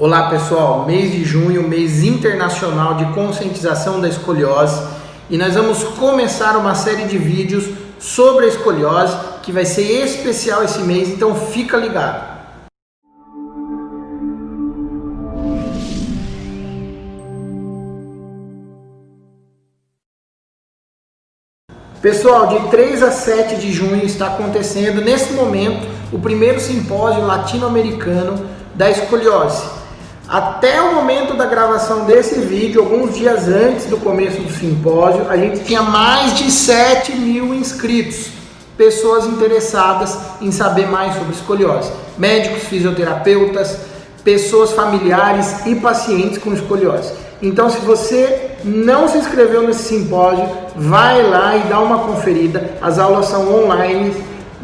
Olá pessoal, mês de junho, mês internacional de conscientização da escoliose e nós vamos começar uma série de vídeos sobre a escoliose que vai ser especial esse mês, então fica ligado. Pessoal, de 3 a 7 de junho está acontecendo nesse momento o primeiro simpósio latino-americano da escoliose. Até o momento da gravação desse vídeo, alguns dias antes do começo do simpósio, a gente tinha mais de 7 mil inscritos, pessoas interessadas em saber mais sobre escoliose, médicos, fisioterapeutas, pessoas familiares e pacientes com escoliose. Então, se você não se inscreveu nesse simpósio, vai lá e dá uma conferida. As aulas são online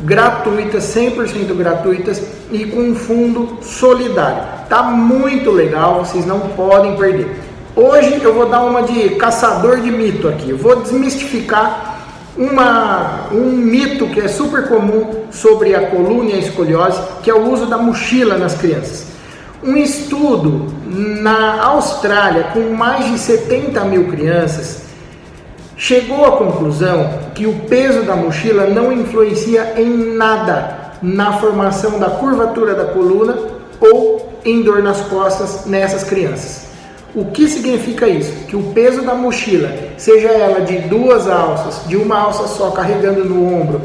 gratuitas, 100% gratuitas e com um fundo solidário. Tá muito legal, vocês não podem perder. Hoje eu vou dar uma de caçador de mito aqui. Eu vou desmistificar uma, um mito que é super comum sobre a coluna e a escoliose, que é o uso da mochila nas crianças. Um estudo na Austrália com mais de 70 mil crianças chegou à conclusão que o peso da mochila não influencia em nada na formação da curvatura da coluna ou em dor nas costas nessas crianças. O que significa isso? Que o peso da mochila, seja ela de duas alças, de uma alça só carregando no ombro,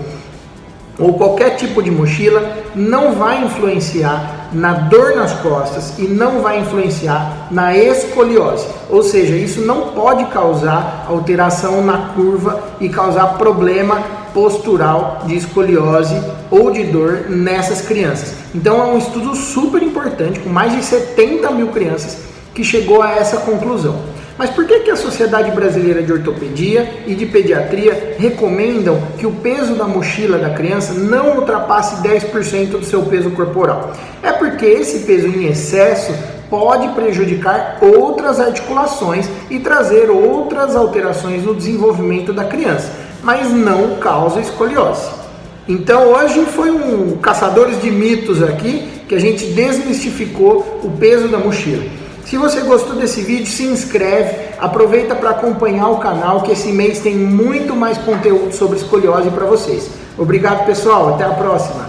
ou qualquer tipo de mochila, não vai influenciar na dor nas costas e não vai influenciar na escoliose. Ou seja, isso não pode causar alteração na curva e causar problema postural de escoliose ou de dor nessas crianças. Então é um estudo super importante com mais de 70 mil crianças que chegou a essa conclusão. Mas por que, que a Sociedade Brasileira de Ortopedia e de Pediatria recomendam que o peso da mochila da criança não ultrapasse 10% do seu peso corporal? É porque esse peso em excesso pode prejudicar outras articulações e trazer outras alterações no desenvolvimento da criança, mas não causa escoliose. Então hoje foi um caçadores de mitos aqui que a gente desmistificou o peso da mochila. Se você gostou desse vídeo, se inscreve, aproveita para acompanhar o canal que esse mês tem muito mais conteúdo sobre escoliose para vocês. Obrigado pessoal, até a próxima.